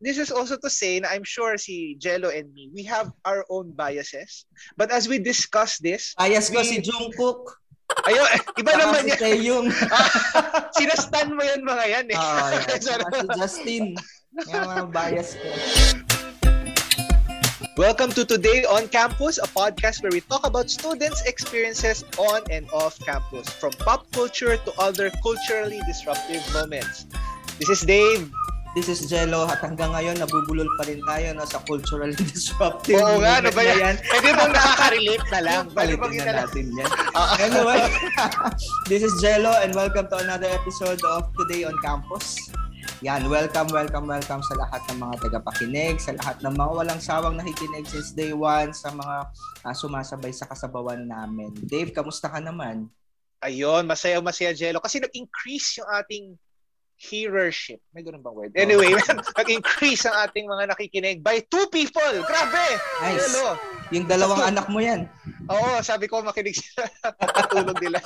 this is also to say na I'm sure si Jello and me, we have our own biases. But as we discuss this, Bias ko we, si Jungkook. Ayo, iba Saka naman si yan. Taeyong. Sinastan mo yan mga yan eh. Yan. Saka si Justin. Yan mga bias ko. Welcome to Today on Campus, a podcast where we talk about students' experiences on and off campus, from pop culture to other culturally disruptive moments. This is Dave. This is Jello at hanggang ngayon nabubulol pa rin tayo no, sa culturally disruptive Oo nga, ano ba na yan? Pwede bang nakaka-relate na lang? Palitin na ina- natin yan. Anyway, this is Jello and welcome to another episode of Today on Campus. Yan, welcome, welcome, welcome sa lahat ng mga tagapakinig, sa lahat ng mga walang sawang nakikinig since day one, sa mga ah, sumasabay sa kasabawan namin. Dave, kamusta ka naman? Ayun, masaya-masaya, Jello. Kasi nag-increase yung ating hearership. May ganun bang word? Anyway, nag-increase ang ating mga nakikinig by two people. Grabe! Nice. Jello. Yung dalawang anak mo yan. Oo, sabi ko makinig sila. Patulog nila.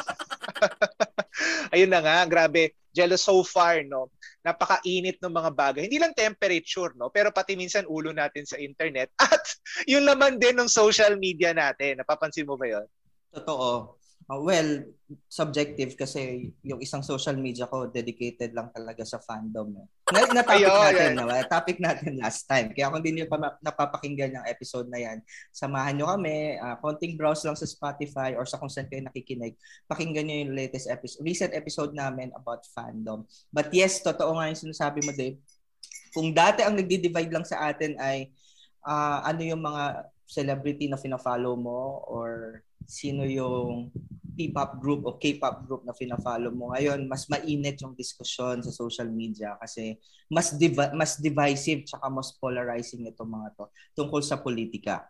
Ayun na nga, grabe. Jello so far, no? Napakainit ng mga bagay. Hindi lang temperature, no? Pero pati minsan ulo natin sa internet. At yung laman din ng social media natin. Napapansin mo ba yun? Totoo. Uh, well, subjective kasi yung isang social media ko dedicated lang talaga sa fandom. Eh. Na, na topic Ayun, natin, no? Eh, topic natin last time. Kaya kung hindi niyo pa napapakinggan yung episode na yan, samahan nyo kami, uh, konting browse lang sa Spotify or sa kung saan kayo nakikinig, pakinggan nyo yung latest episode, recent episode namin about fandom. But yes, totoo nga yung sinasabi mo, Dave. Kung dati ang nagdi-divide lang sa atin ay ah, ano yung mga celebrity na fina-follow mo or sino yung P-pop group o K-pop group na fina-follow mo. Ngayon, mas mainit yung diskusyon sa social media kasi mas div- mas divisive tsaka mas polarizing itong mga to tungkol sa politika.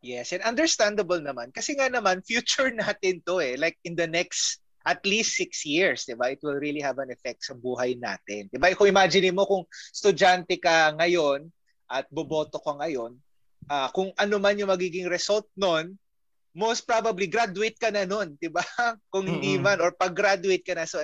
Yes, and understandable naman. Kasi nga naman, future natin to eh. Like in the next at least six years, di ba? It will really have an effect sa buhay natin. Di ba? Kung imagine mo kung estudyante ka ngayon at boboto ka ngayon, ah, kung ano man yung magiging result nun, most probably graduate ka na nun, di ba? Kung hindi man or pag-graduate ka na. So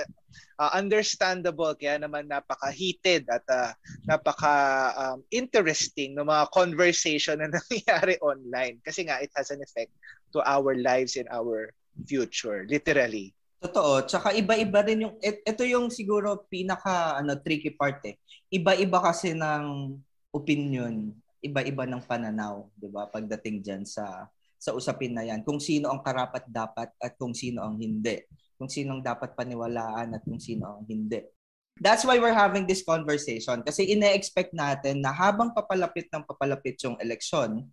ah, understandable kaya naman napaka-heated at ah, napaka um, interesting ng mga conversation na nangyayari online kasi nga it has an effect to our lives and our future literally. Totoo. Tsaka iba-iba rin yung et- ito yung siguro pinaka ano tricky part eh. Iba-iba kasi ng opinion, iba-iba ng pananaw, 'di ba? Pagdating diyan sa sa usapin na 'yan, kung sino ang karapat dapat at kung sino ang hindi. Kung sino ang dapat paniwalaan at kung sino ang hindi. That's why we're having this conversation kasi ine-expect natin na habang papalapit ng papalapit yung eleksyon,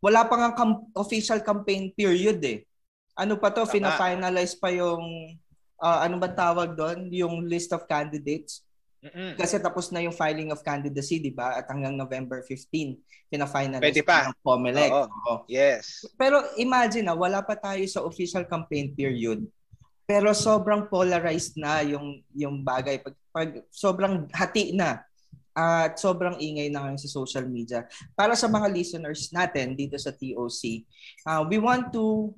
wala pa nga cam- official campaign period eh. Ano pa to, Tama. fina-finalize pa yung ah, ano ba tawag doon, yung list of candidates. Mm-mm. Kasi tapos na yung filing of candidacy, di ba? At hanggang November 15, fina-finalize Pwede pa. ng COMELEC. Oo. Oo. Yes. Pero imagine na wala pa tayo sa official campaign period. Pero sobrang polarized na yung yung bagay pag, pag sobrang hati na at sobrang ingay na ngayon sa social media. Para sa mga listeners natin dito sa TOC, uh, we want to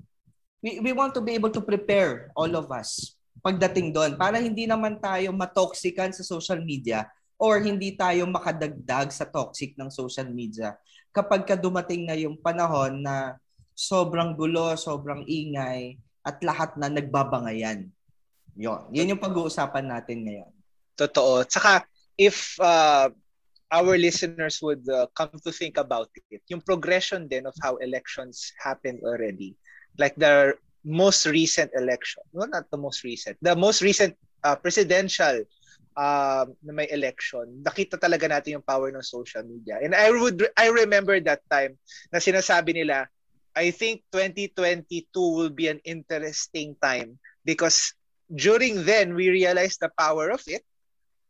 we, we want to be able to prepare all of us pagdating doon para hindi naman tayo matoxican sa social media or hindi tayo makadagdag sa toxic ng social media kapag ka dumating na yung panahon na sobrang gulo, sobrang ingay, at lahat na nagbabangayan. Yun. Yun yung pag-uusapan natin ngayon. Totoo. Tsaka if uh, our listeners would uh, come to think about it, yung progression din of how elections happened already. Like the most recent election. No, not the most recent. The most recent uh, presidential uh, na may election. Nakita talaga natin yung power ng social media. And I would I remember that time na sinasabi nila, I think 2022 will be an interesting time because during then we realized the power of it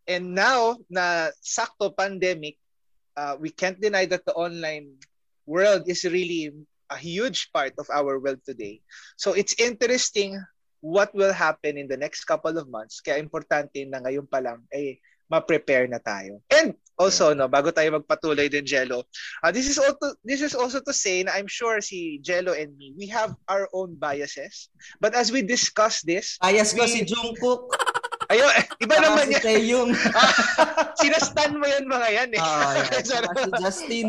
and now na sakto pandemic uh, we can't deny that the online world is really a huge part of our world today so it's interesting what will happen in the next couple of months kaya importante na ngayon pa lang ay ma-prepare na tayo and also no bago tayo magpatuloy din Jello uh, this is also this is also to say na I'm sure si Jello and me we have our own biases but as we discuss this Bias ko We- si Jungkook. Ayun, iba Saka naman si yan. Taeyong. Sinastan mo yan mga yan eh. Yan. Saka si Justin.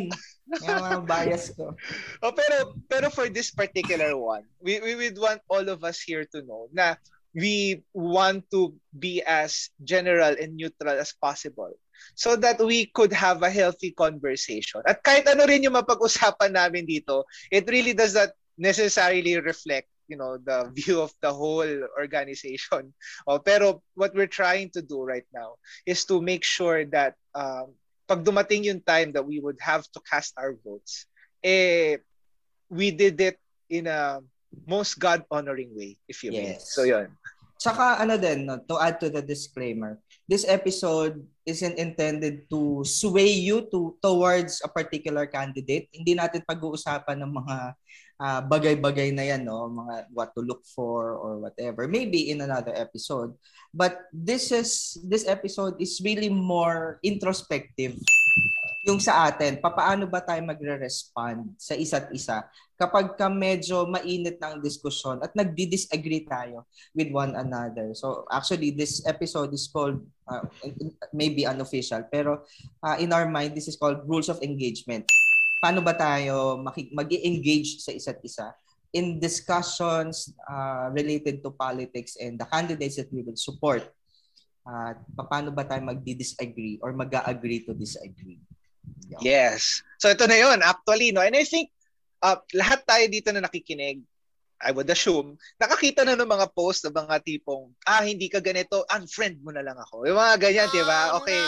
Yan mga bias ko. oh, pero pero for this particular one, we we would want all of us here to know na we want to be as general and neutral as possible so that we could have a healthy conversation. At kahit ano rin yung mapag-usapan namin dito, it really does not necessarily reflect you know the view of the whole organization oh, pero what we're trying to do right now is to make sure that um, pag dumating yung time that we would have to cast our votes eh we did it in a most god honoring way if you may Yes. so yun Tsaka ano din, no, to add to the disclaimer, this episode isn't intended to sway you to towards a particular candidate. Hindi natin pag-uusapan ng mga ah, bagay-bagay na yan, no, mga what to look for or whatever. Maybe in another episode. But this is this episode is really more introspective yung sa atin, papaano ba tayo magre-respond sa isa't isa kapag ka medyo mainit ang diskusyon at nagdi-disagree tayo with one another. So actually, this episode is called, uh, maybe unofficial, pero uh, in our mind, this is called Rules of Engagement. Paano ba tayo mag engage sa isa't isa in discussions uh, related to politics and the candidates that we will support? At paano ba tayo magdi-disagree or mag-agree to disagree? yes so ito na yun actually no and i think uh, lahat tayo dito na nakikinig I would assume, nakakita na ng mga post ng mga tipong, ah, hindi ka ganito, unfriend mo na lang ako. Yung mga ganyan, di ba? Okay,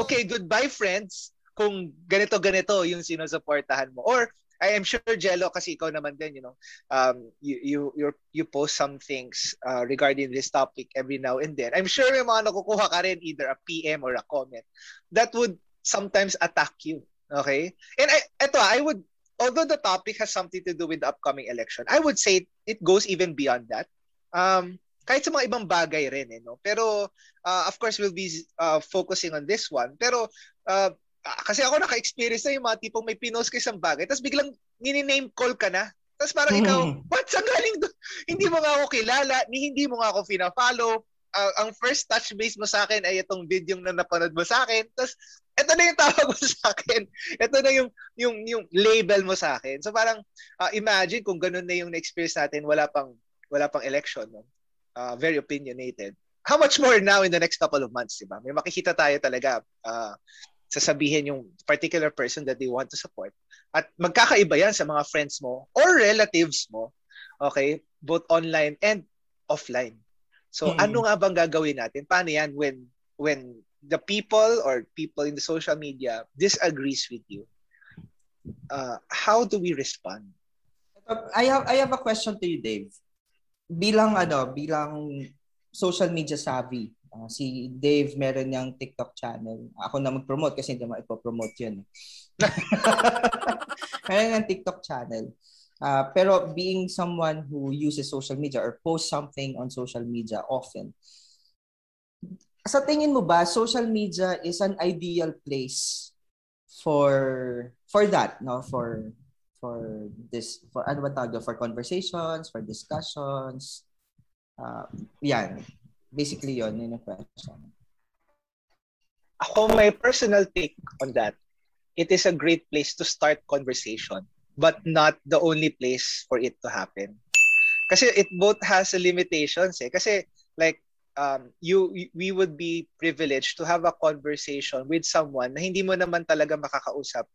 okay, goodbye friends kung ganito-ganito yung sinusuportahan mo. Or, I am sure, Jello, kasi ikaw naman din, you know, um, you, you, you, you post some things uh, regarding this topic every now and then. I'm sure may mga nakukuha ka rin either a PM or a comment that would sometimes attack you. Okay? And I, eto, I would although the topic has something to do with the upcoming election, I would say it goes even beyond that. Um, kahit sa mga ibang bagay rin, eh, no? Pero, uh, of course, we'll be uh, focusing on this one. Pero, uh, kasi ako naka-experience na yung mga tipong may pinost ka isang bagay, tapos biglang nini-name call ka na. Tapos parang ikaw, what? Saan galing doon? Hindi mo nga ako kilala, ni hindi mo nga ako fina-follow. Uh, ang first touch base mo sa akin ay itong video na napanood mo sa akin. Tapos, ito na yung tawag mo sa akin. Ito na yung yung yung label mo sa akin. So parang uh, imagine kung ganun na yung experience natin wala pang wala pang election, no? Uh, very opinionated. How much more now in the next couple of months, di ba? May makikita tayo talaga uh, sasabihin yung particular person that they want to support. At magkakaiba yan sa mga friends mo or relatives mo. Okay? Both online and offline. So Mm. ano nga bang gagawin natin? Paano yan when when the people or people in the social media disagrees with you, uh, how do we respond? I have I have a question to you, Dave. Bilang ano, bilang social media savvy, uh, si Dave meron niyang TikTok channel. Ako na mag-promote kasi hindi naman ipo-promote 'yun. meron niyang TikTok channel. Uh, pero being someone who uses social media or posts something on social media often, sa tingin mo ba social media is an ideal place for for that no? For for this for ano ba tawag for conversations for discussions. Uh, yan. Basically yon yun yung question. Ako, my personal take on that, it is a great place to start conversation, but not the only place for it to happen. Kasi it both has limitations eh. Kasi like um, you we would be privileged to have a conversation with someone na hindi mo naman talaga makakausap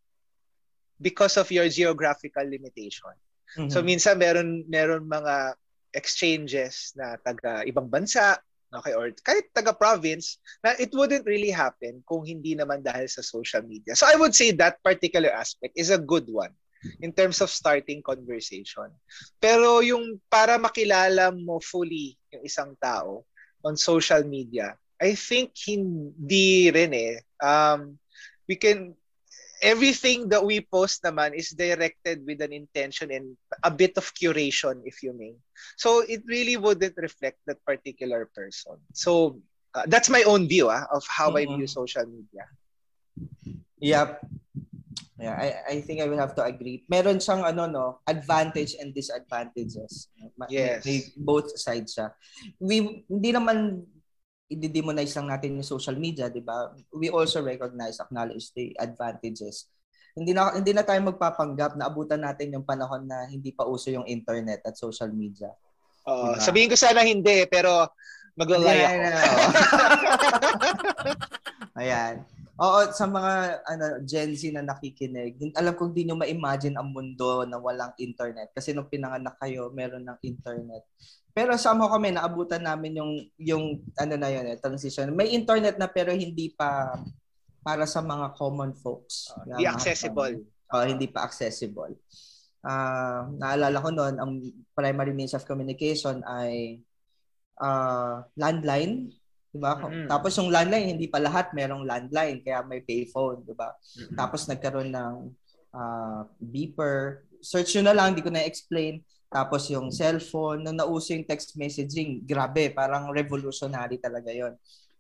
because of your geographical limitation. So minsan meron meron mga exchanges na taga ibang bansa, okay, or kahit taga province na it wouldn't really happen kung hindi naman dahil sa social media. So I would say that particular aspect is a good one in terms of starting conversation. Pero yung para makilala mo fully yung isang tao, on social media, I think hindi rin eh. Um, we can, everything that we post naman is directed with an intention and a bit of curation, if you may. So it really wouldn't reflect that particular person. So uh, that's my own view ah, of how I view social media. Yep. Yeah, I, I think I will have to agree. Meron siyang ano no, advantage and disadvantages. Yes. May both sides siya. We hindi naman i-demonize lang natin yung social media, 'di ba? We also recognize, acknowledge the advantages. Hindi na hindi na tayo magpapanggap na abutan natin yung panahon na hindi pa uso yung internet at social media. Uh, diba? Sabihin ko sana hindi, pero maglalay ako. Ayan. Oo, sa mga ano Gen Z na nakikinig, alam kong di nyo ma-imagine ang mundo na walang internet kasi nung pinanganak kayo, meron ng internet. Pero somehow kami naabutan namin yung yung ano na yun, eh, transition. May internet na pero hindi pa para sa mga common folks. Uh, hindi accessible. Uh, hindi pa accessible. Uh, naalala ko noon, ang primary means of communication ay uh, landline, 'di ba? Mm-hmm. Tapos yung landline hindi pa lahat merong landline kaya may payphone, 'di ba? Mm-hmm. Tapos nagkaroon ng uh, beeper. Search nyo na lang, hindi ko na explain. Tapos yung cellphone, nung nauso yung text messaging, grabe, parang revolutionary talaga yon.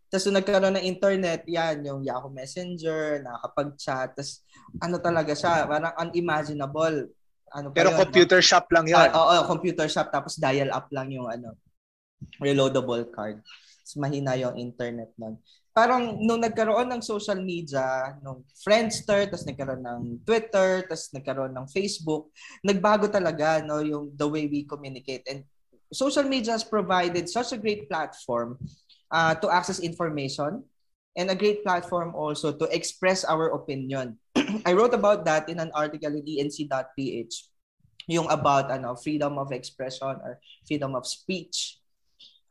Tapos nung nagkaroon ng internet, yan, yung Yahoo Messenger, nakakapag-chat, tapos ano talaga siya, parang unimaginable. Ano Pero yun, computer no? shop lang yun. Ah, oo, oh, computer shop, tapos dial-up lang yung ano, reloadable card. Mahina yung internet nun. Parang nung nagkaroon ng social media, nung Friendster, tapos nagkaroon ng Twitter, tapos nagkaroon ng Facebook, nagbago talaga no yung the way we communicate. And social media has provided such a great platform uh, to access information and a great platform also to express our opinion. I wrote about that in an article in enc.ph yung about ano freedom of expression or freedom of speech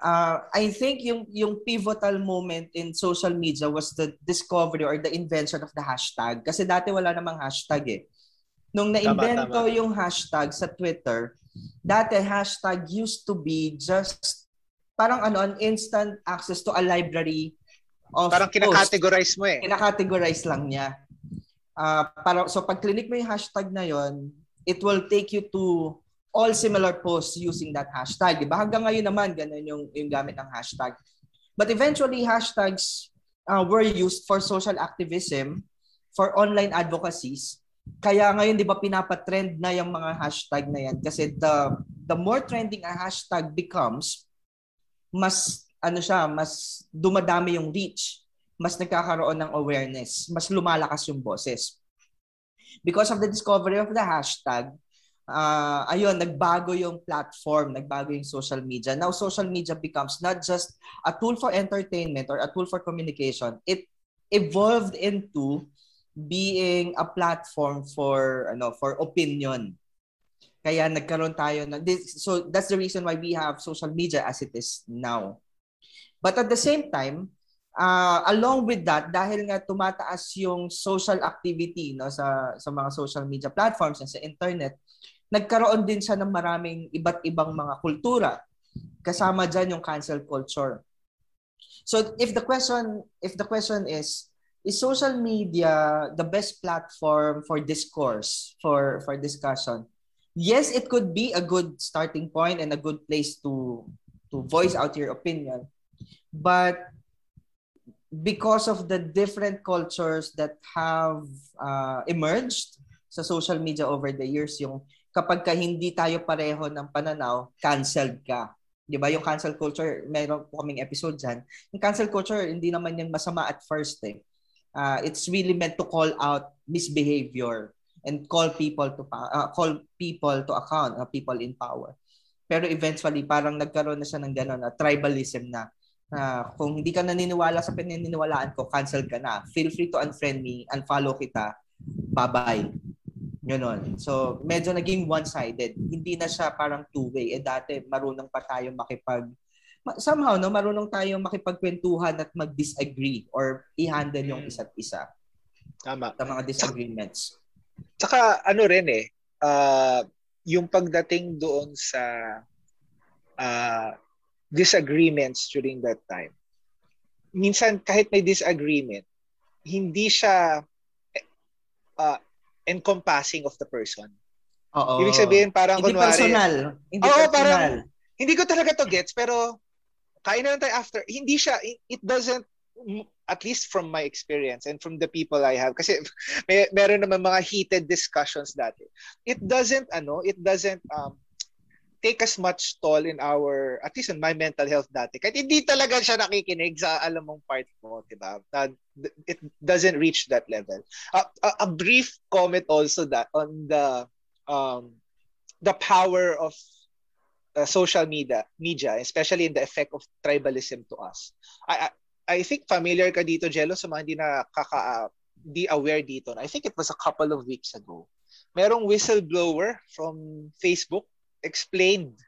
uh, I think yung yung pivotal moment in social media was the discovery or the invention of the hashtag. Kasi dati wala namang hashtag eh. Nung na-invento yung hashtag sa Twitter, dati hashtag used to be just parang ano, an instant access to a library of Parang kinakategorize mo eh. Kinakategorize lang niya. Uh, para, so pag clinic mo yung hashtag na yon, it will take you to all similar posts using that hashtag. Diba? Hanggang ngayon naman, ganun yung, yung gamit ng hashtag. But eventually, hashtags uh, were used for social activism, for online advocacies. Kaya ngayon, di ba, pinapatrend na yung mga hashtag na yan. Kasi the, the more trending a hashtag becomes, mas, ano siya, mas dumadami yung reach. Mas nagkakaroon ng awareness. Mas lumalakas yung boses. Because of the discovery of the hashtag, uh, ayun, nagbago yung platform, nagbago yung social media. Now, social media becomes not just a tool for entertainment or a tool for communication. It evolved into being a platform for ano for opinion. Kaya nagkaroon tayo ng this, so that's the reason why we have social media as it is now. But at the same time, uh, along with that dahil nga tumataas yung social activity no sa sa mga social media platforms and sa internet, nagkaroon din siya ng maraming iba't ibang mga kultura. Kasama dyan yung cancel culture. So if the question if the question is is social media the best platform for discourse for for discussion? Yes, it could be a good starting point and a good place to to voice out your opinion. But because of the different cultures that have uh, emerged sa social media over the years, yung kapag ka hindi tayo pareho ng pananaw, canceled ka. 'Di ba? Yung cancel culture, mayroon po kaming episode diyan. Yung cancel culture, hindi naman yan masama at first eh. Uh, it's really meant to call out misbehavior and call people to uh, call people to account, uh, people in power. Pero eventually parang nagkaroon na siya ng ganun, uh, tribalism na. Uh, kung hindi ka naniniwala sa pinaniniwalaan ko, cancel ka na. Feel free to unfriend me, unfollow kita. Bye-bye. Ganon. So, medyo naging one-sided. Hindi na siya parang two-way. Eh dati, marunong pa tayo makipag... Somehow, no, marunong tayo makipagkwentuhan at mag-disagree or i-handle yung hmm. isa't isa. Tama. Sa mga disagreements. Tsaka, ano rin eh, uh, yung pagdating doon sa uh, disagreements during that time. Minsan, kahit may disagreement, hindi siya uh, encompassing of the person. Oo. Ibig sabihin parang hindi kunwari... personal. Hindi oo, personal. parang hindi ko talaga to gets pero kain na lang tayo after. Hindi siya, it doesn't at least from my experience and from the people I have kasi may meron naman mga heated discussions dati. It doesn't ano, it doesn't um take as much toll in our, at least in my mental health dati. Kahit hindi talaga siya nakikinig sa alam mong part mo, di ba? It doesn't reach that level. Uh, a, a brief comment also that on the um, the power of uh, social media, media, especially in the effect of tribalism to us. I, I, I think familiar ka dito, Jello, sa mga hindi na kaka, uh, aware dito. I think it was a couple of weeks ago. Merong whistleblower from Facebook explained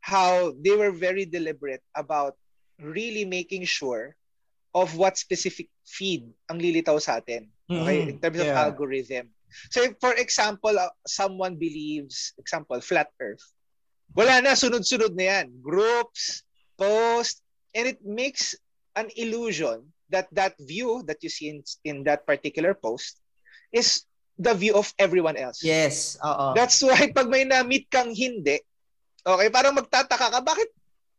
how they were very deliberate about really making sure of what specific feed ang lilitaw sa atin. Okay, mm-hmm. in terms yeah. of algorithm. So if, for example, uh, someone believes, example, flat earth. Wala na, sunod-sunod na yan. Groups, post, and it makes an illusion that that view that you see in, in that particular post is the view of everyone else. Yes, oo. That's why pag may na-meet kang hindi, okay, parang magtataka ka, bakit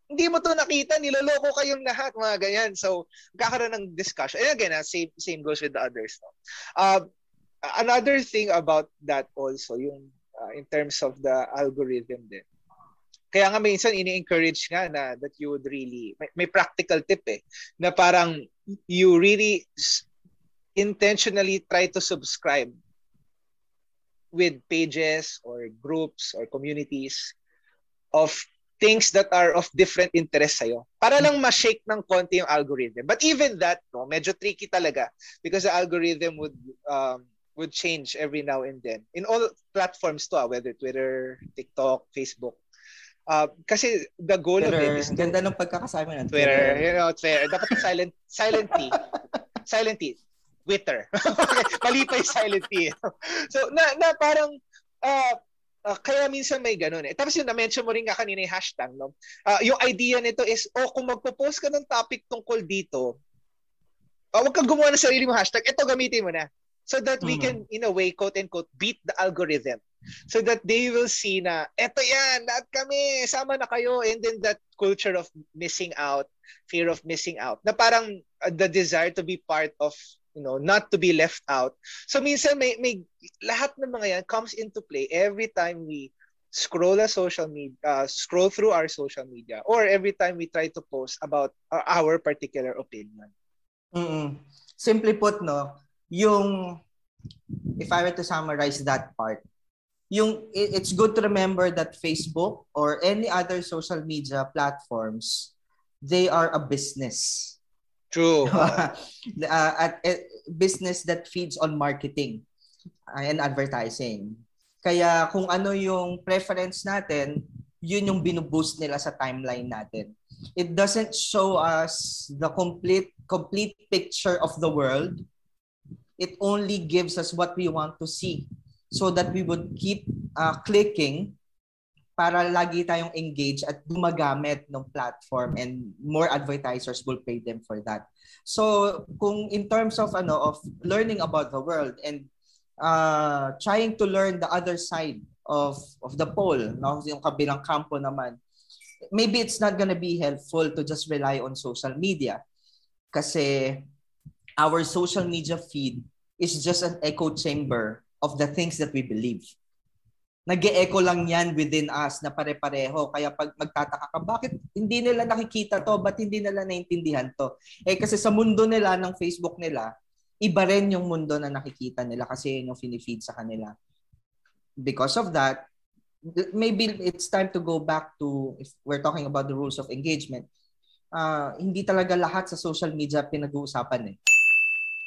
hindi mo to nakita, niloloko kayong lahat, mga ganyan. So, kakaroon ng discussion. And again, uh, same, same goes with the others. No? Uh, another thing about that also, yung uh, in terms of the algorithm din. Kaya nga minsan ini-encourage nga na that you would really, may, may practical tip eh, na parang you really intentionally try to subscribe with pages or groups or communities of things that are of different interest sa'yo. Para lang ma-shake ng konti yung algorithm. But even that, no, medyo tricky talaga because the algorithm would um, would change every now and then. In all platforms to, ah, whether Twitter, TikTok, Facebook. Uh, kasi the goal Twitter, of it is to, ganda ng pagkakasama ng Twitter. Twitter. You know, Twitter. Dapat silent, silent T. silent T. Twitter. Mali pa yung silent T. so, na, na parang, uh, uh, kaya minsan may ganun eh. Tapos yung na-mention mo rin nga kanina yung hashtag, no? Uh, yung idea nito is, oh, kung magpo-post ka ng topic tungkol dito, uh, huwag kang gumawa ng sarili mo hashtag, ito gamitin mo na. So that we mm-hmm. can, in a way, quote unquote, beat the algorithm. So that they will see na, eto yan, lahat kami, sama na kayo. And then that culture of missing out, fear of missing out, na parang uh, the desire to be part of you know, not to be left out. So minsan may may lahat ng mga yan comes into play every time we scroll a social media, uh, scroll through our social media or every time we try to post about our, particular opinion. Mm-mm. Simply put, no, yung if I were to summarize that part, yung it's good to remember that Facebook or any other social media platforms, they are a business True. uh, at, at business that feeds on marketing and advertising. Kaya kung ano yung preference natin, yun yung binuboost nila sa timeline natin. It doesn't show us the complete complete picture of the world. It only gives us what we want to see so that we would keep uh, clicking para lagi tayong engaged at gumagamit ng platform and more advertisers will pay them for that. So kung in terms of ano of learning about the world and uh, trying to learn the other side of of the pole, no, yung kabilang kampo naman, maybe it's not gonna be helpful to just rely on social media kasi our social media feed is just an echo chamber of the things that we believe nag echo lang yan within us na pare-pareho. Kaya pag magtataka ka, bakit hindi nila nakikita to? Ba't hindi nila naintindihan to? Eh kasi sa mundo nila, ng Facebook nila, iba rin yung mundo na nakikita nila kasi yun yung finifeed sa kanila. Because of that, maybe it's time to go back to, if we're talking about the rules of engagement, uh, hindi talaga lahat sa social media pinag-uusapan eh.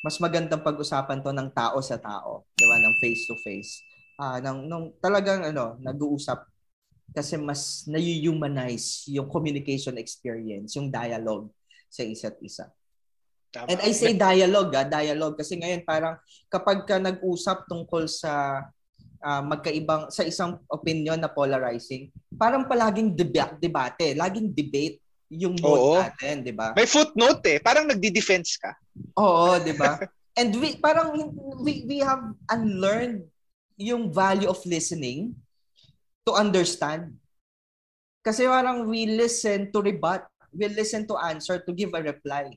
Mas magandang pag-usapan to ng tao sa tao, di ba, ng face-to-face uh, ng, ng talagang ano, nag-uusap kasi mas na-humanize yung communication experience, yung dialogue sa isa't isa. Tama. And I say dialogue, ah, dialogue kasi ngayon parang kapag ka nag-usap tungkol sa uh, magkaibang sa isang opinion na polarizing, parang palaging deba- debate, laging debate yung mode Oo. natin, 'di ba? May footnote eh, parang nagdi-defense ka. Oo, 'di ba? And we parang we we have unlearned yung value of listening to understand. Kasi parang we listen to rebut, we listen to answer, to give a reply.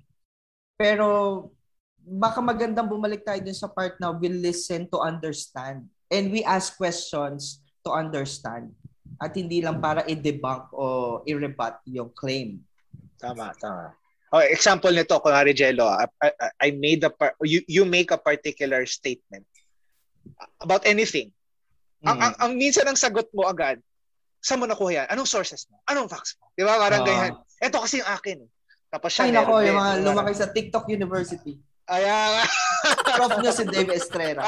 Pero baka magandang bumalik tayo dun sa part na we listen to understand. And we ask questions to understand. at hindi lang para i-debunk o i-rebut yung claim. Tama, tama. Oh, example nito, kunwari Jello, I, I, I made a par- you you make a particular statement about anything. Mm. Ang, ang, ang minsan ang sagot mo agad, saan mo nakuha yan? Anong sources mo? Anong facts mo? Di ba? Parang uh, ganyan. Ito kasi yung akin. Tapos siya, Ay, nako, yung mga lumaki sa TikTok University. Ayan. Prof niya si Dave Estrera.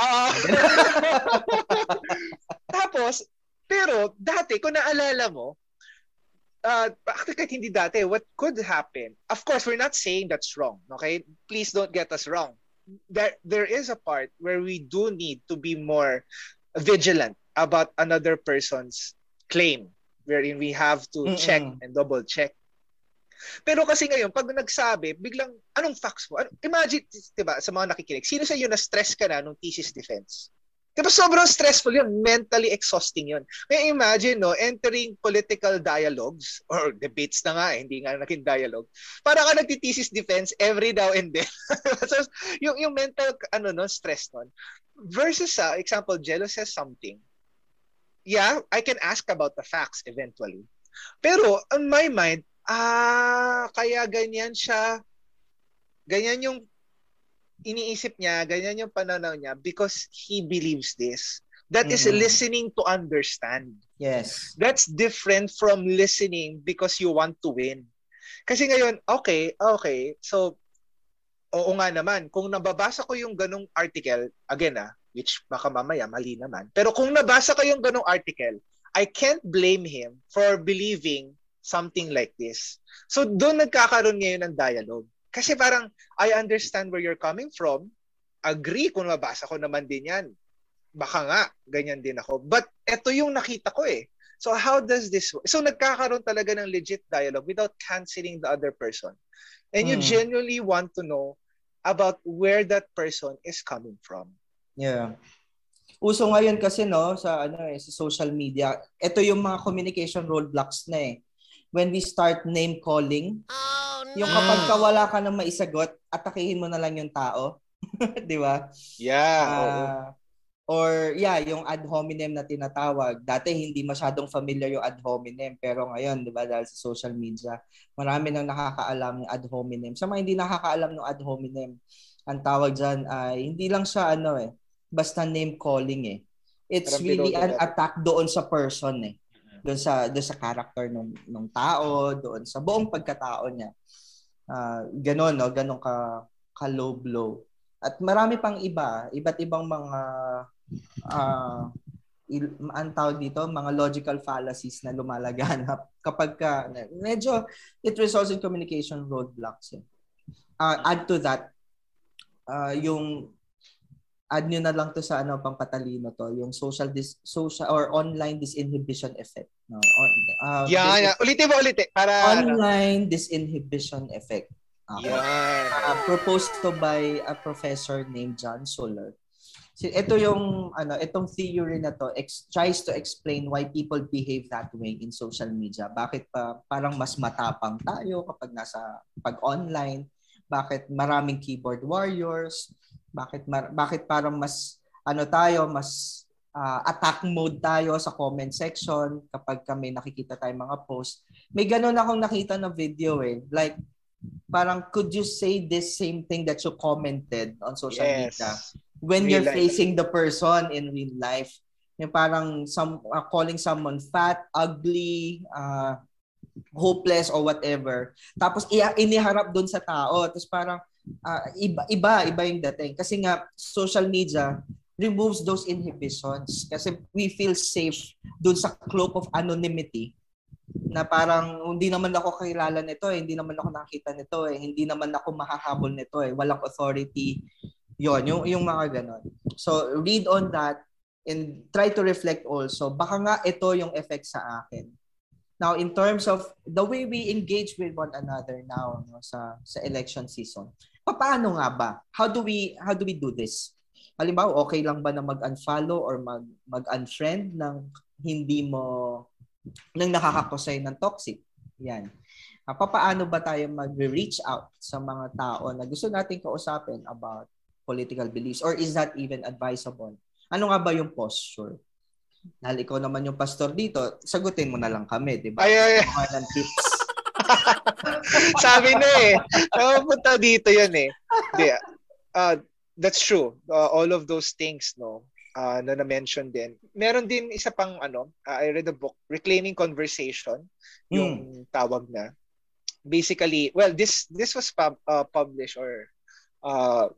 Tapos, pero dati, kung naalala mo, uh, actually kahit hindi dati, what could happen, of course, we're not saying that's wrong, okay? Please don't get us wrong. There, there is a part where we do need to be more vigilant about another person's claim, wherein we have to Mm-mm. check and double check. Pero kasi ngayon, pag nagsabi, biglang, anong facts mo? Ano, imagine, di ba, sa mga nakikinig, sino sa iyo na-stress ka na nung thesis defense? Diba sobrang stressful yun, mentally exhausting yun. Kaya imagine, no, entering political dialogues or debates na nga, eh, hindi nga naging dialogue. Para ka nagtitesis defense every now and then. so, yung, yung mental ano no, stress nun. Versus sa, uh, example, Jello says something. Yeah, I can ask about the facts eventually. Pero, on my mind, ah, kaya ganyan siya, ganyan yung iniisip niya, ganyan yung pananaw niya because he believes this. That mm-hmm. is listening to understand. Yes. That's different from listening because you want to win. Kasi ngayon, okay, okay. So, oo nga naman, kung nababasa ko yung ganong article, again ah, which baka mamaya mali naman. Pero kung nabasa ko yung ganong article, I can't blame him for believing something like this. So doon nagkakaroon ngayon ng dialogue. Kasi parang, I understand where you're coming from. Agree kung mabasa ko naman din yan. Baka nga, ganyan din ako. But ito yung nakita ko eh. So how does this work? So nagkakaroon talaga ng legit dialogue without canceling the other person. And you hmm. genuinely want to know about where that person is coming from. Yeah. Uso ngayon kasi no sa ano eh sa social media, ito yung mga communication roadblocks na eh. When we start name calling, oh yung kapag ka wala ka nang maisagot, atakihin mo na lang yung tao. Di ba? Yeah. Uh, or yeah, yung ad hominem na tinatawag. Dati hindi masyadong familiar yung ad hominem, pero ngayon, 'di ba, dahil sa social media, marami nang nakakaalam ng ad hominem. Sa mga hindi nakakaalam ng ad hominem, ang tawag diyan ay hindi lang siya ano eh, basta name calling eh. It's Parang really an attack doon sa person eh. Doon sa doon sa character ng ng tao, doon sa buong pagkatao niya uh, ganon, no? ganon ka, ka low blow. At marami pang iba, iba't ibang mga uh, ang tawag dito, mga logical fallacies na lumalaganap kapag ka, medyo it results in communication roadblocks. Eh. Uh, add to that, uh, yung add nyo na lang to sa ano pang patalino to, yung social dis, social or online disinhibition effect. No? On, uh, yeah, yeah. Ulitin mo ulitin para online disinhibition effect. Okay. Yeah. Uh, proposed to by a professor named John Soler. So, ito yung ano, itong theory na to ex- tries to explain why people behave that way in social media. Bakit pa parang mas matapang tayo kapag nasa pag online? Bakit maraming keyboard warriors? Bakit mar- bakit parang mas ano tayo, mas uh, attack mode tayo sa comment section kapag kami nakikita tayong mga post. May ganun akong nakita na video eh. Like parang could you say this same thing that you commented on social yes. media when real you're life. facing the person in real life? Yung parang some uh, calling someone fat, ugly, uh, hopeless or whatever. Tapos iniharap doon sa tao. Tapos parang uh, iba, iba, iba yung dating. Kasi nga, social media removes those inhibitions. Kasi we feel safe dun sa cloak of anonymity na parang hindi naman ako kakilala nito eh, hindi naman ako nakita nito eh, hindi naman ako mahahabol nito eh, walang authority. Yon, yung yung mga ganon. So read on that and try to reflect also. Baka nga ito yung effect sa akin. Now in terms of the way we engage with one another now no, sa sa election season. Paano nga ba? How do we how do we do this? Halimbawa, okay lang ba na mag-unfollow or mag mag-unfriend ng hindi mo nang nakakakusay ng toxic? Yan. Uh, paano ba tayo mag-reach out sa mga tao na gusto nating kausapin about political beliefs or is that even advisable? Ano nga ba yung posture? Dahil ikaw naman yung pastor dito, sagutin mo na lang kami, di ba? Ay, ay, ay. Ng tips. Sabi na eh. Napunta dito yun eh. Di, uh, that's true. Uh, all of those things, no, uh, na na-mention din. Meron din isa pang ano, uh, I read a book, Reclaiming Conversation, yung mm. tawag na. Basically, well, this this was pub, uh, published or uh,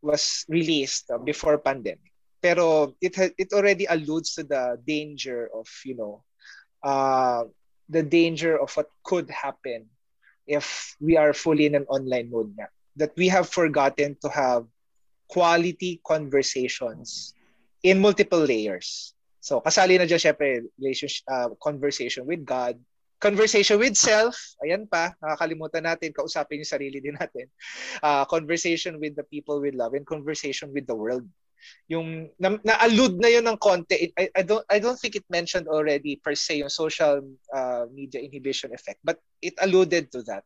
was released uh, before pandemic. Pero it ha- it already alludes to the danger of, you know, uh, the danger of what could happen if we are fully in an online mode na. That we have forgotten to have quality conversations in multiple layers. So, kasali na dyan, syempre, relationship, uh, conversation with God, conversation with self, ayan pa, nakakalimutan natin, kausapin yung sarili din natin. Uh, conversation with the people we love and conversation with the world. Yung na, na-allude na yun ng konti. I, I don't I don't think it mentioned already per se yung social uh, media inhibition effect, but it alluded to that.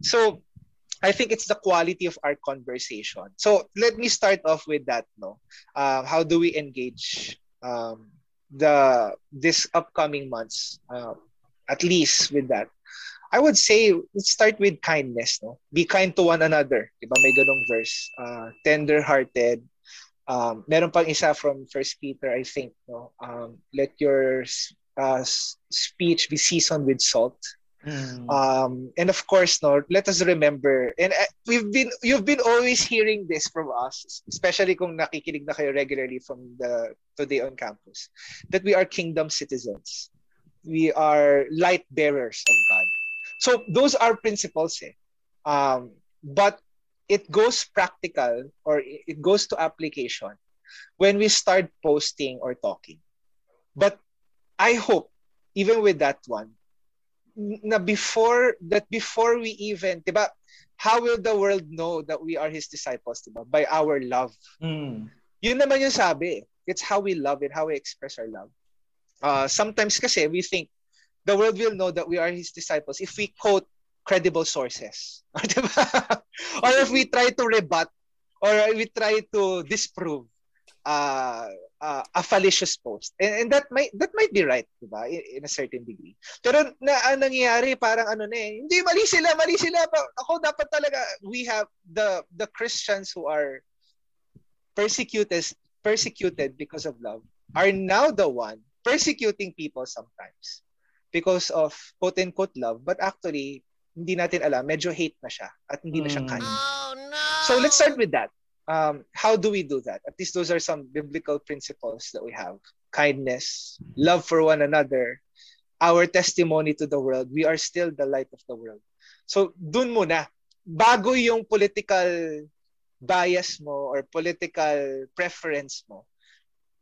So, I think it's the quality of our conversation. So let me start off with that. No, uh, how do we engage um, the this upcoming months? Uh, at least with that, I would say let's start with kindness. No, be kind to one another. Diba may ganong verse? Uh, tender-hearted. Um, meron pang isa from First Peter, I think. No, um, let your uh, speech be seasoned with salt. Mm. Um, and of course, no, let us remember, and uh, we've been, you've been always hearing this from us, especially kung nakikinig na kayo regularly from the Today on Campus, that we are kingdom citizens. We are light bearers of God. So those are principles, eh. Um, but it goes practical or it goes to application when we start posting or talking. But I hope, even with that one, na before that before we even, 'di ba? How will the world know that we are his disciples, 'di ba? By our love. Mm. Yun naman yung sabi. It's how we love it, how we express our love. Uh, sometimes kasi we think the world will know that we are his disciples if we quote credible sources. or if we try to rebut or we try to disprove uh, uh, a fallacious post. And, and that might that might be right, 'di ba? In, in a certain degree. Pero na ang nangyayari parang ano na eh, hindi mali sila, mali sila. Ako dapat talaga we have the the Christians who are persecuted persecuted because of love are now the one persecuting people sometimes because of quote unquote love but actually hindi natin alam medyo hate na siya at hindi na siya kind. Oh, no. So let's start with that um, how do we do that? At least those are some biblical principles that we have kindness, love for one another, our testimony to the world. We are still the light of the world. So, dun muna. Bago yung political bias mo or political preference mo,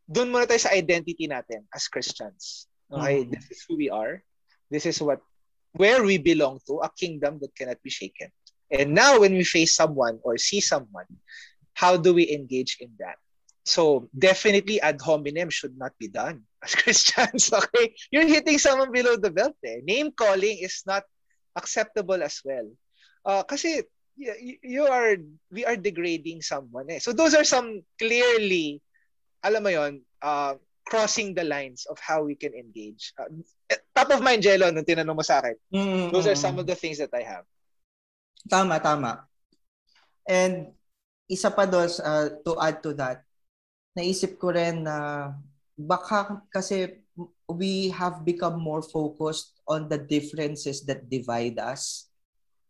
dun muna tayo sa identity natin as Christians. Okay, mm. this is who we are. This is what where we belong to, a kingdom that cannot be shaken. And now when we face someone or see someone, how do we engage in that? So definitely ad hominem should not be done as Christians. Okay, you're hitting someone below the belt. Eh. Name calling is not acceptable as well. Uh, you are we are degrading someone. Eh. So those are some clearly, alam mo yon, uh, crossing the lines of how we can engage. Uh, top of mind, Jello, nung tinanong mo sa akin. Mm-hmm. Those are some of the things that I have. Tama, tama. And isa pa doon, uh, to add to that, naisip ko rin na baka kasi we have become more focused on the differences that divide us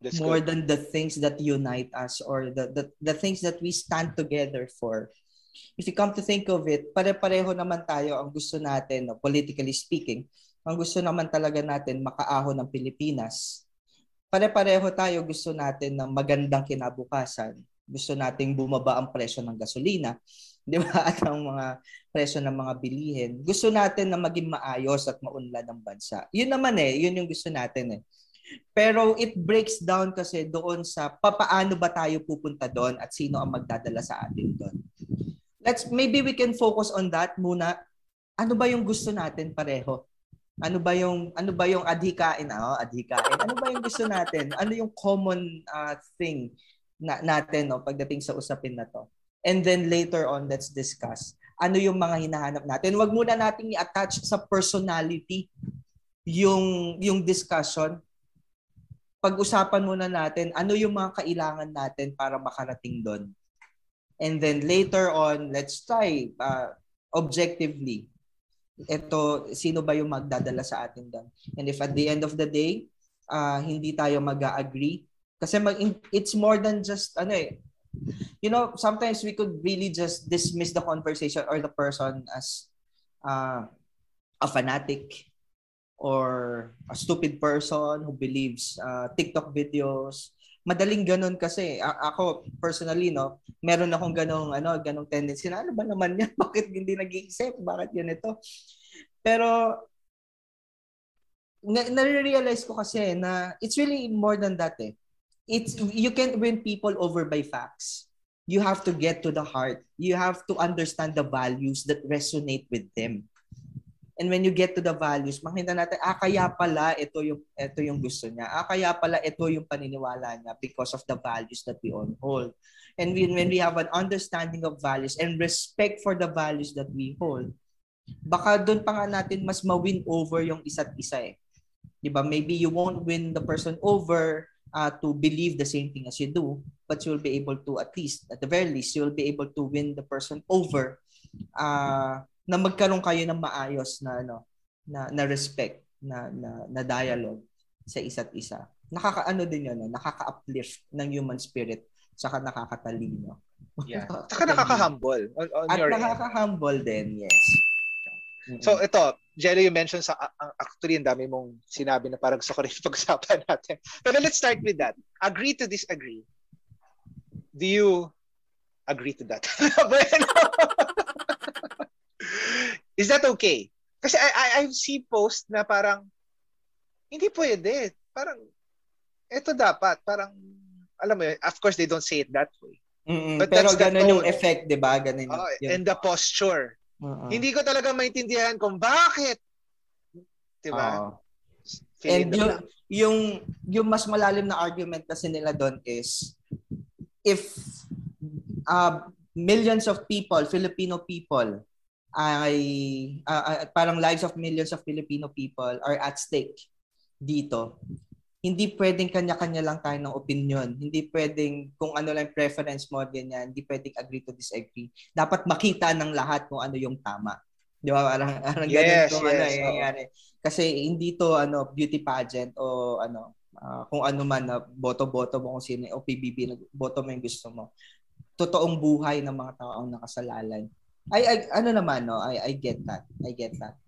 That's more good. than the things that unite us or the, the, the things that we stand together for. If you come to think of it, pare-pareho naman tayo ang gusto natin, no, politically speaking, ang gusto naman talaga natin makaahon ng Pilipinas. Pare-pareho tayo gusto natin ng magandang kinabukasan gusto nating bumaba ang presyo ng gasolina, 'di ba? At ang mga presyo ng mga bilihin. Gusto natin na maging maayos at maunlad ang bansa. 'Yun naman eh, 'yun yung gusto natin eh. Pero it breaks down kasi doon sa papaano ba tayo pupunta doon at sino ang magdadala sa atin doon. Let's maybe we can focus on that muna. Ano ba yung gusto natin pareho? Ano ba yung ano ba yung adhikain? Oh, adhikain. Ano ba yung gusto natin? Ano yung common uh, thing na, natin no pagdating sa usapin na to. And then later on let's discuss ano yung mga hinahanap natin. Huwag muna nating i-attach sa personality yung yung discussion. Pag-usapan muna natin ano yung mga kailangan natin para makarating doon. And then later on, let's try uh, objectively. Ito, sino ba yung magdadala sa atin doon? And if at the end of the day, uh, hindi tayo mag-agree, kasi mag, it's more than just ano eh, you know, sometimes we could really just dismiss the conversation or the person as uh, a fanatic or a stupid person who believes uh, TikTok videos. Madaling ganun kasi. A- ako, personally, no, meron akong ganong, ano, ganong tendency na, ano ba naman yan? Bakit hindi nag-iisip? Bakit yun ito? Pero, na- nare-realize ko kasi na it's really more than that eh it's you can't win people over by facts. You have to get to the heart. You have to understand the values that resonate with them. And when you get to the values, makita natin, ah, kaya pala ito yung, ito yung gusto niya. Ah, kaya pala ito yung paniniwala niya because of the values that we all hold. And when, when we have an understanding of values and respect for the values that we hold, baka doon pa nga natin mas ma-win over yung isa't isa eh. 'Di ba? Maybe you won't win the person over uh, to believe the same thing as you do, but you'll be able to at least, at the very least, you'll be able to win the person over uh, na magkaroon kayo ng maayos na ano na na respect na na, na dialogue sa isa't isa. Nakakaano din 'yon, nakaka-uplift ng human spirit saka nakakatalino. Yeah. Saka nakaka-humble on, on At your nakaka-humble din, yes. So ito, Jelly, you mentioned sa uh, actually ang dami mong sinabi na parang gusto ko rin pag-usapan natin. Pero let's start with that. Agree to disagree. Do you agree to that? Is that okay? Kasi I, I, I've seen post na parang hindi pwede. Parang ito dapat. Parang alam mo yun, of course they don't say it that way. Mm-mm, But pero ganun yung effect, di ba? Ganun oh, yung... And the posture. Uh-huh. Hindi ko talaga maintindihan kung bakit. 'Di ba? Uh-huh. And yung, yung yung mas malalim na argument kasi nila doon is if uh, millions of people, Filipino people ay uh, parang lives of millions of Filipino people are at stake dito hindi pwedeng kanya-kanya lang tayo ng opinion. Hindi pwedeng kung ano lang preference mo, ganyan. Hindi pwedeng agree to disagree. Dapat makita ng lahat kung ano yung tama. Di ba? Parang, parang yes, ganun kung ano yes, ano nangyayari. Kasi hindi to ano beauty pageant o ano uh, kung ano man na boto-boto mo kung sino o PBB boto mo yung gusto mo. Totoong buhay ng mga tao ang nakasalalay. I, I ano naman no, I I get that. I get that.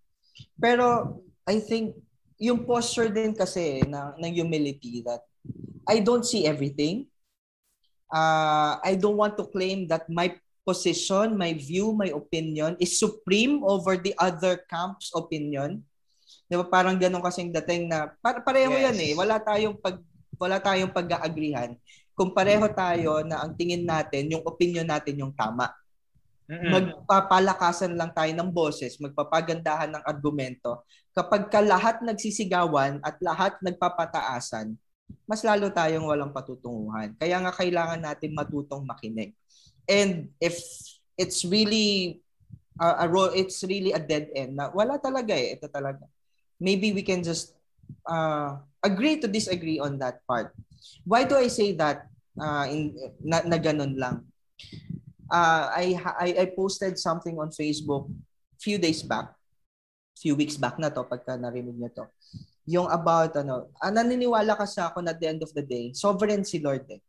Pero I think yung posture din kasi ng, ng humility that I don't see everything. Uh, I don't want to claim that my position, my view, my opinion is supreme over the other camp's opinion. Di ba? Parang ganun kasing dating na para pareho yes. yan eh. Wala tayong pag wala tayong pag-aagrihan kung pareho tayo na ang tingin natin, yung opinion natin yung tama. Magpapalakasan lang tayo ng boses, magpapagandahan ng argumento. Kapag ka lahat nagsisigawan at lahat nagpapataasan, mas lalo tayong walang patutunguhan. Kaya nga kailangan natin matutong makinig. And if it's really a, a role, it's really a dead end na wala talaga eh, ito talaga. Maybe we can just uh, agree to disagree on that part. Why do I say that uh, in na, na ganun lang? Uh, I, I I posted something on Facebook few days back, few weeks back na to pagka narinig niyo to. Yung about ano, ah, naniniwala kasi ako na at the end of the day, sovereign si Lord eh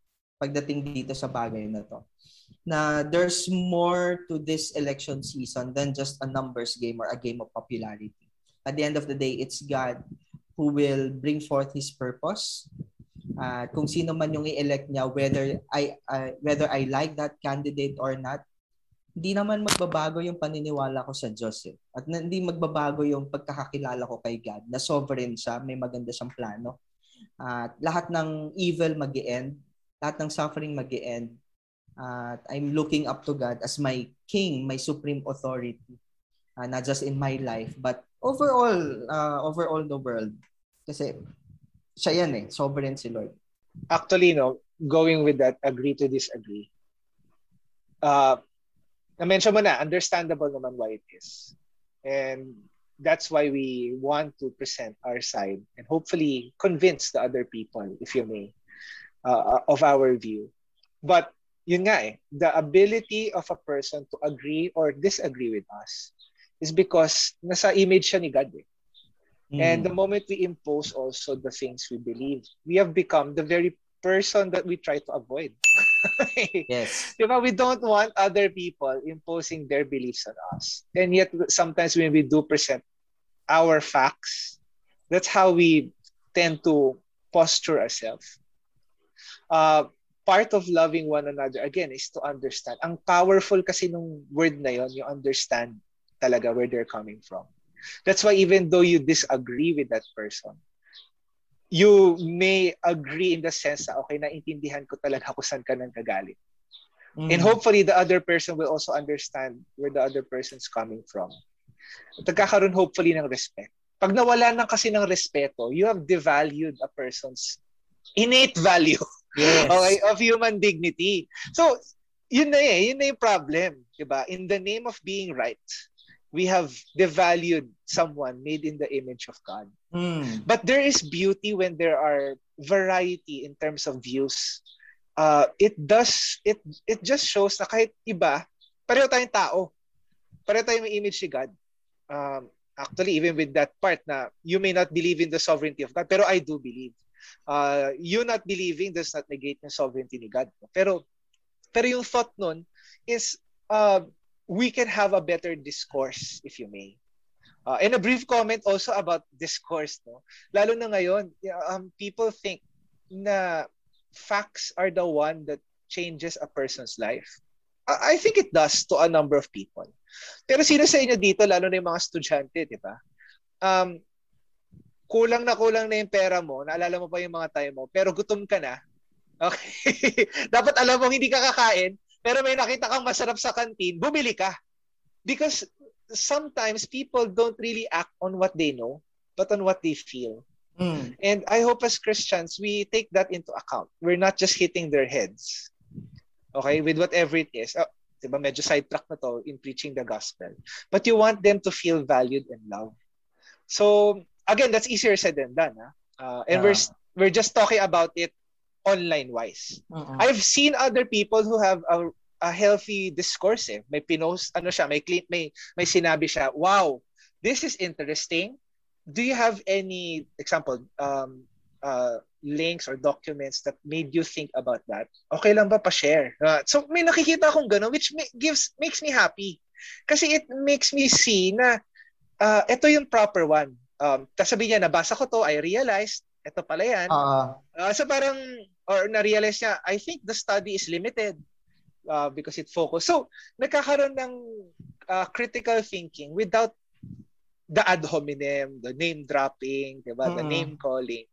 pagdating dito sa bagay na to. Na there's more to this election season than just a numbers game or a game of popularity. At the end of the day, it's God who will bring forth his purpose uh, kung sino man yung i-elect niya whether I uh, whether I like that candidate or not hindi naman magbabago yung paniniwala ko sa Diyos eh. At hindi magbabago yung pagkakakilala ko kay God na sovereign siya, may maganda siyang plano. At uh, lahat ng evil mag end lahat ng suffering mag end At uh, I'm looking up to God as my king, my supreme authority. Uh, not just in my life, but overall, uh, overall the world. Kasi siya yan eh, sovereign si Lord. Actually, no, going with that, agree to disagree. Uh, na-mention mo na, understandable naman why it is. And that's why we want to present our side and hopefully convince the other people, if you may, uh, of our view. But yun nga eh, the ability of a person to agree or disagree with us is because nasa image siya ni God eh. Mm. And the moment we impose also the things we believe, we have become the very person that we try to avoid. yes. You know, we don't want other people imposing their beliefs on us. And yet sometimes when we do present our facts, that's how we tend to posture ourselves. Uh, part of loving one another again is to understand. Ang powerful kasi nung word na yon, you understand talaga where they're coming from. That's why even though you disagree with that person, you may agree in the sense na, okay, naintindihan ko talaga kung saan ka nang kagaling. Mm. And hopefully, the other person will also understand where the other person's coming from. At nagkakaroon hopefully ng respect. Pag nawala na kasi ng respeto, you have devalued a person's innate value yes. okay, of human dignity. So, yun na eh, yun na yung problem. Diba? In the name of being right, we have devalued someone made in the image of God. Mm. But there is beauty when there are variety in terms of views. Uh, it does, it it just shows na kahit iba, pareho tayong tao. Pareho tayong may image ni God. Um, actually, even with that part na you may not believe in the sovereignty of God, pero I do believe. Uh, you not believing does not negate the sovereignty ni God. Pero, pero yung thought nun is, uh, we can have a better discourse, if you may. Uh, and a brief comment also about discourse. No? Lalo na ngayon, um, people think na facts are the one that changes a person's life. I think it does to a number of people. Pero sino sa inyo dito, lalo na yung mga estudyante, di ba? Um, kulang na kulang na yung pera mo, naalala mo pa yung mga time mo, pero gutom ka na. Okay. Dapat alam mo hindi ka kakain, pero may nakita kang masarap sa kantin, bumili ka. Because sometimes people don't really act on what they know, but on what they feel. Mm. And I hope as Christians, we take that into account. We're not just hitting their heads. Okay? With whatever it is. Oh, diba, medyo sidetrack na to in preaching the gospel. But you want them to feel valued and loved. So, again, that's easier said than done. Huh? Uh, and yeah. we're, we're just talking about it online wise. Uh-uh. I've seen other people who have a, a healthy discourse eh. May pinost ano siya, may clip, may may sinabi siya, "Wow, this is interesting. Do you have any example um uh links or documents that made you think about that? Okay lang ba pa-share?" Uh, so may nakikita akong gano'n which may, gives makes me happy. Kasi it makes me see na uh, ito yung proper one. Um, tapos sabi niya, nabasa ko to, I realized ito pala yan. Uh, uh, so parang, or na-realize niya, I think the study is limited uh, because it focus. So, nagkakaroon ng uh, critical thinking without the ad hominem, the name dropping, diba? Mm-hmm. the name calling.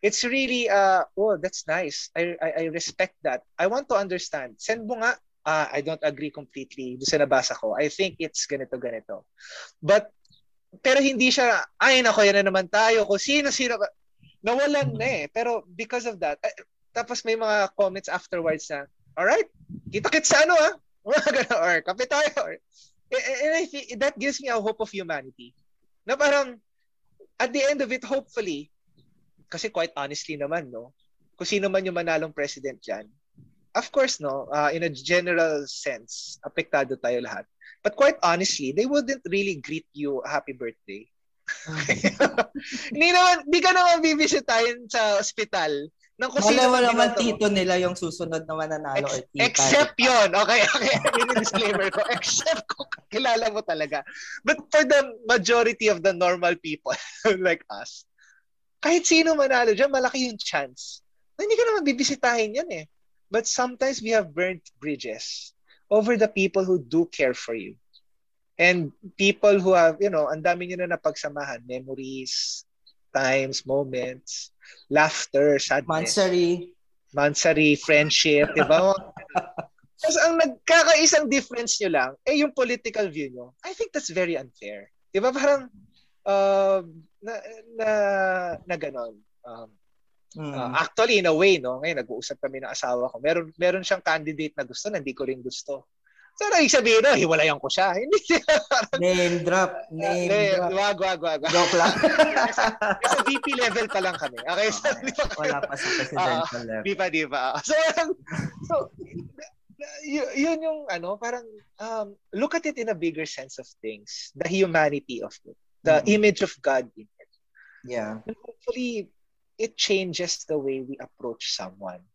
It's really, uh, oh, that's nice. I, I, I respect that. I want to understand. Send mo nga, uh, I don't agree completely doon sa nabasa ko. I think it's ganito, ganito. But, pero hindi siya, ay nako, yan na naman tayo. Kung sino-sino, nawalan na eh. Pero because of that, eh, tapos may mga comments afterwards na, alright, kita-kits sa ano ah, or kape tayo. Or, and I think that gives me a hope of humanity. Na parang, at the end of it, hopefully, kasi quite honestly naman, no, kung sino man yung manalong president dyan, of course, no, uh, in a general sense, apektado tayo lahat. But quite honestly, they wouldn't really greet you happy birthday Hindi naman, di ka naman bibisitahin sa ospital ng kung sino mo naman tito nila yung susunod na mananalo Ex- or tita. Except yon Okay, okay. Yun yung disclaimer ko. Except kung kilala mo talaga. But for the majority of the normal people like us, kahit sino manalo dyan, malaki yung chance. Na hindi ka naman bibisitahin yan eh. But sometimes we have burnt bridges over the people who do care for you. And people who have, you know, ang dami nyo na napagsamahan, memories, times, moments, laughter, sadness. Mansari. Mansari, friendship, di ba? Kasi ang nagkakaisang difference nyo lang, eh yung political view nyo, I think that's very unfair. Di ba? Parang, uh, na, na, na ganon. Um, mm. uh, actually, in a way, no, ngayon nag-uusap kami ng asawa ko, meron, meron siyang candidate na gusto na hindi ko rin gusto. So, ibig sabihin, no, hiwalayan ko siya. Hindi Name drop. Name uh, drop. Wag, wag, wag. Joke lang. Sa VP level pa lang kami. Okay, so, okay. Wala pa sa presidential uh, level. Di pa, di pa. So, so y- yun yung ano, parang um, look at it in a bigger sense of things. The humanity of it. The mm-hmm. image of God in it. Yeah. And hopefully, it changes the way we approach someone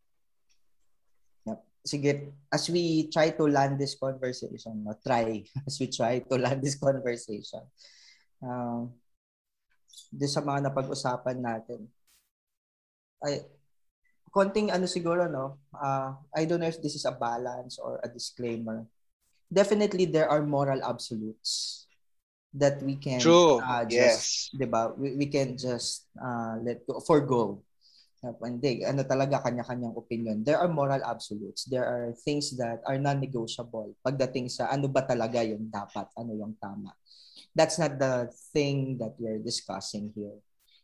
sige, as we try to land this conversation, no, try, as we try to land this conversation, uh, sa mga napag-usapan natin, ay, konting ano siguro, no, uh, I don't know if this is a balance or a disclaimer. Definitely, there are moral absolutes that we can True. Uh, just, yes. diba, we, we can just uh, let go, forgo hindi, ano talaga kanya-kanyang opinion. There are moral absolutes. There are things that are non-negotiable pagdating sa ano ba talaga yung dapat, ano yung tama. That's not the thing that we're discussing here.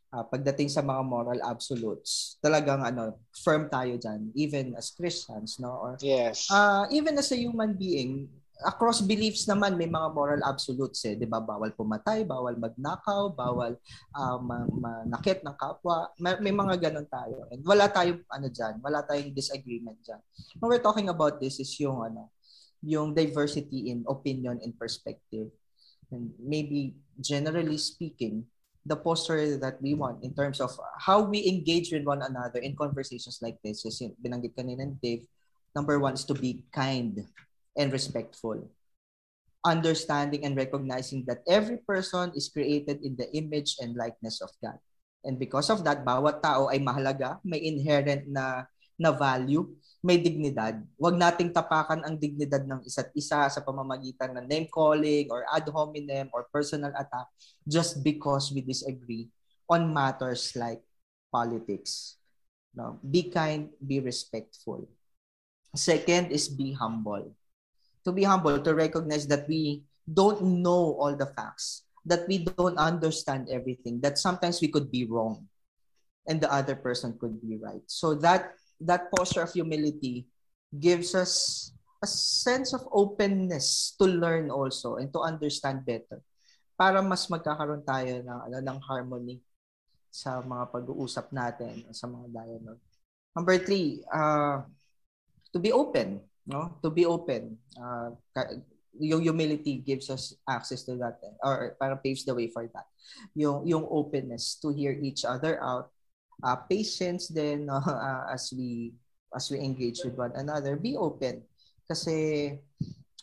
Uh, pagdating sa mga moral absolutes, talagang ano, firm tayo dyan, even as Christians, no? Or, yes. Uh, even as a human being, across beliefs naman may mga moral absolutes eh, 'di ba? Bawal pumatay, bawal magnakaw, bawal uh, manakit ng kapwa. May, may mga ganun tayo. And wala tayong ano diyan, wala tayong disagreement diyan. When we're talking about this is yung ano, yung diversity in opinion and perspective. And maybe generally speaking, the posture that we want in terms of how we engage with one another in conversations like this is binanggit kanina ni Dave, number one is to be kind and respectful. Understanding and recognizing that every person is created in the image and likeness of God. And because of that, bawat tao ay mahalaga, may inherent na na value, may dignidad. Huwag nating tapakan ang dignidad ng isa't isa sa pamamagitan ng name calling or ad hominem or personal attack just because we disagree on matters like politics. No, be kind, be respectful. Second is be humble to be humble, to recognize that we don't know all the facts, that we don't understand everything, that sometimes we could be wrong and the other person could be right. So that that posture of humility gives us a sense of openness to learn also and to understand better para mas magkakaroon tayo ng ano ng harmony sa mga pag-uusap natin sa mga dialogue. Number three, uh, to be open no? To be open uh, yung humility gives us access to that or para paves the way for that. Yung yung openness to hear each other out uh, patience then uh, as we as we engage with one another be open. Kasi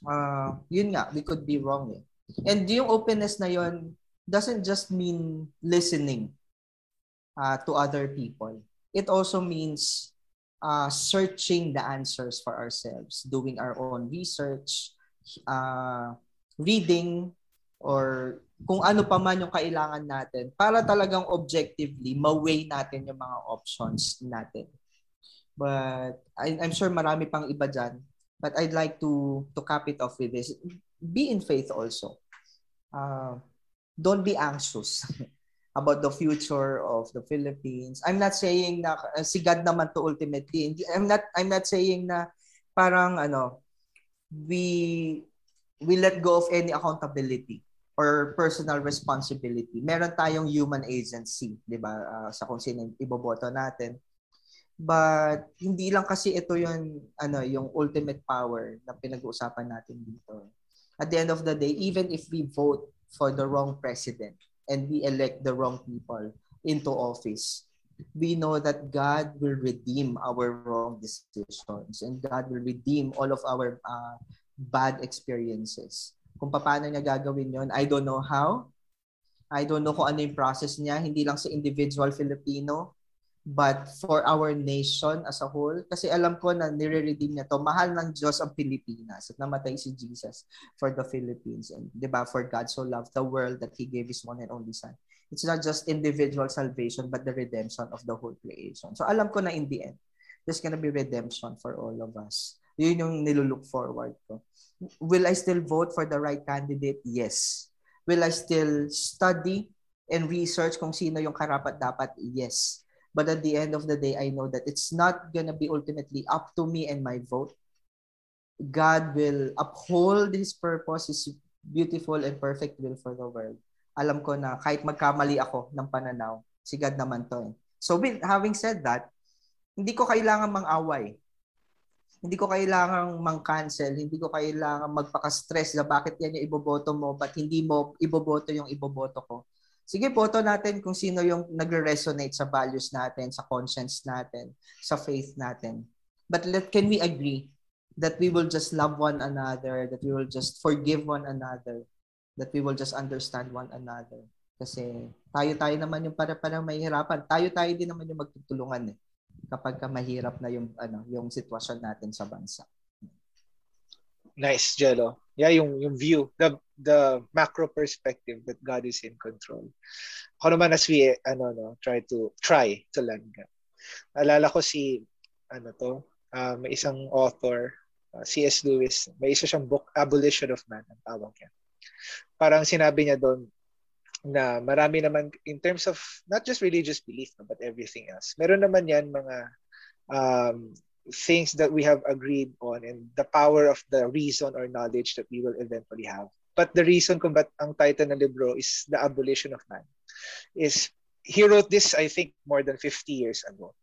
uh, yun nga we could be wrong eh. and yung openness na yon doesn't just mean listening uh, to other people. It also means uh, searching the answers for ourselves, doing our own research, uh, reading, or kung ano pa man yung kailangan natin para talagang objectively ma-weigh natin yung mga options natin. But I, I'm sure marami pang iba dyan. But I'd like to to cap it off with this. Be in faith also. Uh, don't be anxious. about the future of the Philippines. I'm not saying na uh, si naman to ultimately. I'm not I'm not saying na parang ano we we let go of any accountability or personal responsibility. Meron tayong human agency, 'di ba? Uh, sa kung sino iboboto natin. But hindi lang kasi ito yung ano yung ultimate power na pinag-uusapan natin dito. At the end of the day, even if we vote for the wrong president, and we elect the wrong people into office, we know that God will redeem our wrong decisions and God will redeem all of our uh, bad experiences. Kung paano niya gagawin yon, I don't know how. I don't know kung ano yung process niya, hindi lang sa individual Filipino, but for our nation as a whole. Kasi alam ko na nire-redeem niya to. Mahal ng Diyos ang Pilipinas at namatay si Jesus for the Philippines. And, di ba, for God so loved the world that He gave His one and only Son. It's not just individual salvation, but the redemption of the whole creation. So alam ko na in the end, there's gonna be redemption for all of us. Yun yung nilulook forward ko. Will I still vote for the right candidate? Yes. Will I still study and research kung sino yung karapat dapat? Yes But at the end of the day, I know that it's not gonna be ultimately up to me and my vote. God will uphold His purpose, His beautiful and perfect will for the world. Alam ko na kahit magkamali ako ng pananaw, si God naman to eh. So with, having said that, hindi ko kailangan mang-away. Hindi ko kailangan mang-cancel. Hindi ko kailangan magpaka-stress na bakit yan yung iboboto mo, but hindi mo iboboto yung iboboto ko. Sige, boto natin kung sino yung nagre-resonate sa values natin, sa conscience natin, sa faith natin. But let, can we agree that we will just love one another, that we will just forgive one another, that we will just understand one another. Kasi tayo-tayo naman yung para-parang mahihirapan. Tayo-tayo din naman yung magtutulungan eh kapag ka mahirap na yung ano yung sitwasyon natin sa bansa. Nice, Jello. Yeah, yung yung view, the the macro perspective that God is in control. Ako naman as we ano no, try to try to learn. Alala ko si ano to, may isang author uh, C.S. Lewis, may isa siyang book, Abolition of Man, ang tawag niya. Parang sinabi niya doon na marami naman, in terms of not just religious belief, but everything else. Meron naman yan mga um, things that we have agreed on and the power of the reason or knowledge that we will eventually have. But the reason kung ba't ang title ng libro is The Abolition of Man is he wrote this, I think, more than 50 years ago.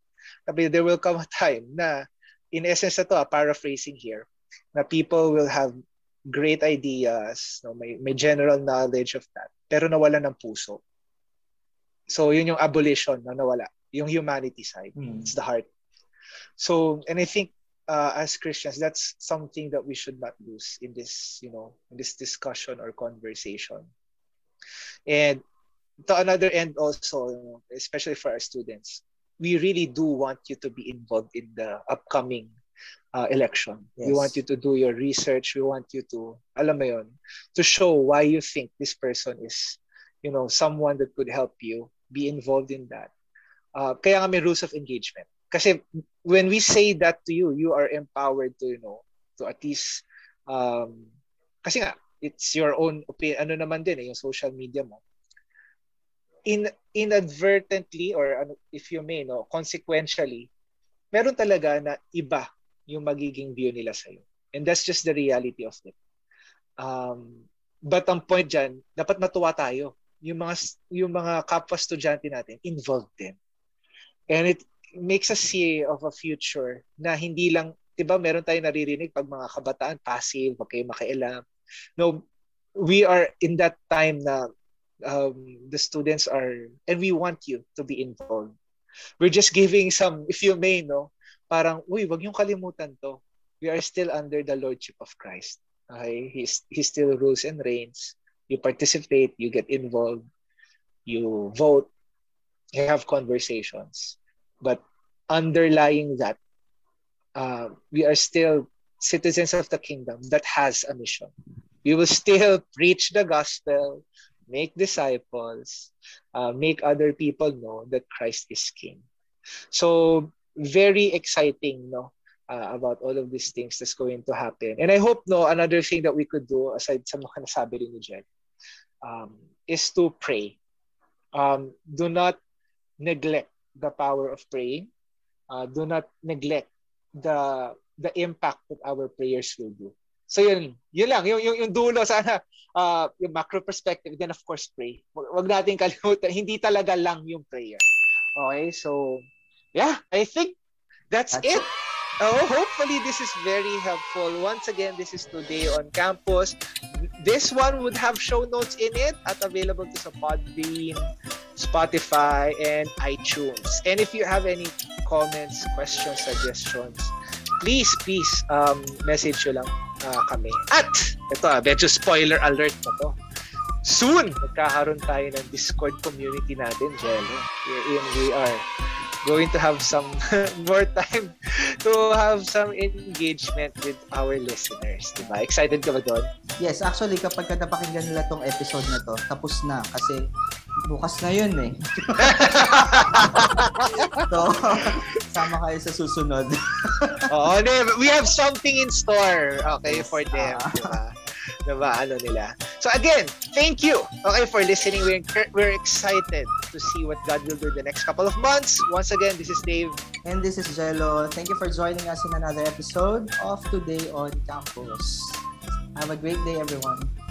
Sabi, there will come a time na in essence na to, ah, paraphrasing here, na people will have great ideas, no, may, may general knowledge of that, pero nawala ng puso. So, yun yung abolition na nawala. Yung humanity side. Mm. It's the heart. So, and I think uh, as Christians, that's something that we should not lose in this, you know, in this discussion or conversation. And to another end also, especially for our students, we really do want you to be involved in the upcoming uh, election. Yes. We want you to do your research. We want you to, alam mo yun, to show why you think this person is, you know, someone that could help you be involved in that. Uh, kaya nga may rules of engagement. Kasi when we say that to you, you are empowered to, you know, to at least, um, kasi nga, it's your own opinion, ano naman din eh, yung social media mo. In inadvertently or ano, if you may no consequentially meron talaga na iba yung magiging view nila sa iyo and that's just the reality of it. Um but ang point diyan dapat matuwa tayo. Yung mga yung mga kapwa estudyante natin involved din. And it makes us see of a future na hindi lang 'di ba meron tayong naririnig pag mga kabataan passive wag kayo makialam no we are in that time na um, the students are, and we want you to be involved. We're just giving some, if you may, no, parang, uy, wag yung kalimutan to. We are still under the lordship of Christ. Okay? He's, he still rules and reigns. You participate, you get involved, you vote, you have conversations. But underlying that, uh, we are still citizens of the kingdom that has a mission. We will still preach the gospel make disciples, uh, make other people know that Christ is King. So very exciting, no, uh, about all of these things that's going to happen. And I hope, no, another thing that we could do aside sa mga nasabi rin ni Jen, um, is to pray. Um, do not neglect the power of praying. Uh, do not neglect the the impact that our prayers will do. So yun, yun lang, yung, yung, yung dulo sana, uh, yung macro perspective, then of course pray. Wag natin kalimutan, hindi talaga lang yung prayer. Okay, so yeah, I think that's, that's it. Oh, hopefully this is very helpful. Once again, this is today on campus. This one would have show notes in it at available to sa Podbean, Spotify, and iTunes. And if you have any comments, questions, suggestions, please, please um, message you lang uh, kami. At, ito ah, medyo spoiler alert na to. Soon, magkakaroon tayo ng Discord community natin, Jello. Wherein we are going to have some more time to have some engagement with our listeners. Diba? Excited ka ba doon? Yes, actually, kapag ka napakinggan nila tong episode na to, tapos na. Kasi bukas na yun eh. so, sama kayo sa susunod. Oo, we have something in store, okay, for them. Uh, diba? diba, ano nila. So again, thank you. Okay, for listening. We're we're excited to see what God will do the next couple of months. Once again, this is Dave. And this is Jello. Thank you for joining us in another episode of Today on Campus. Have a great day, everyone.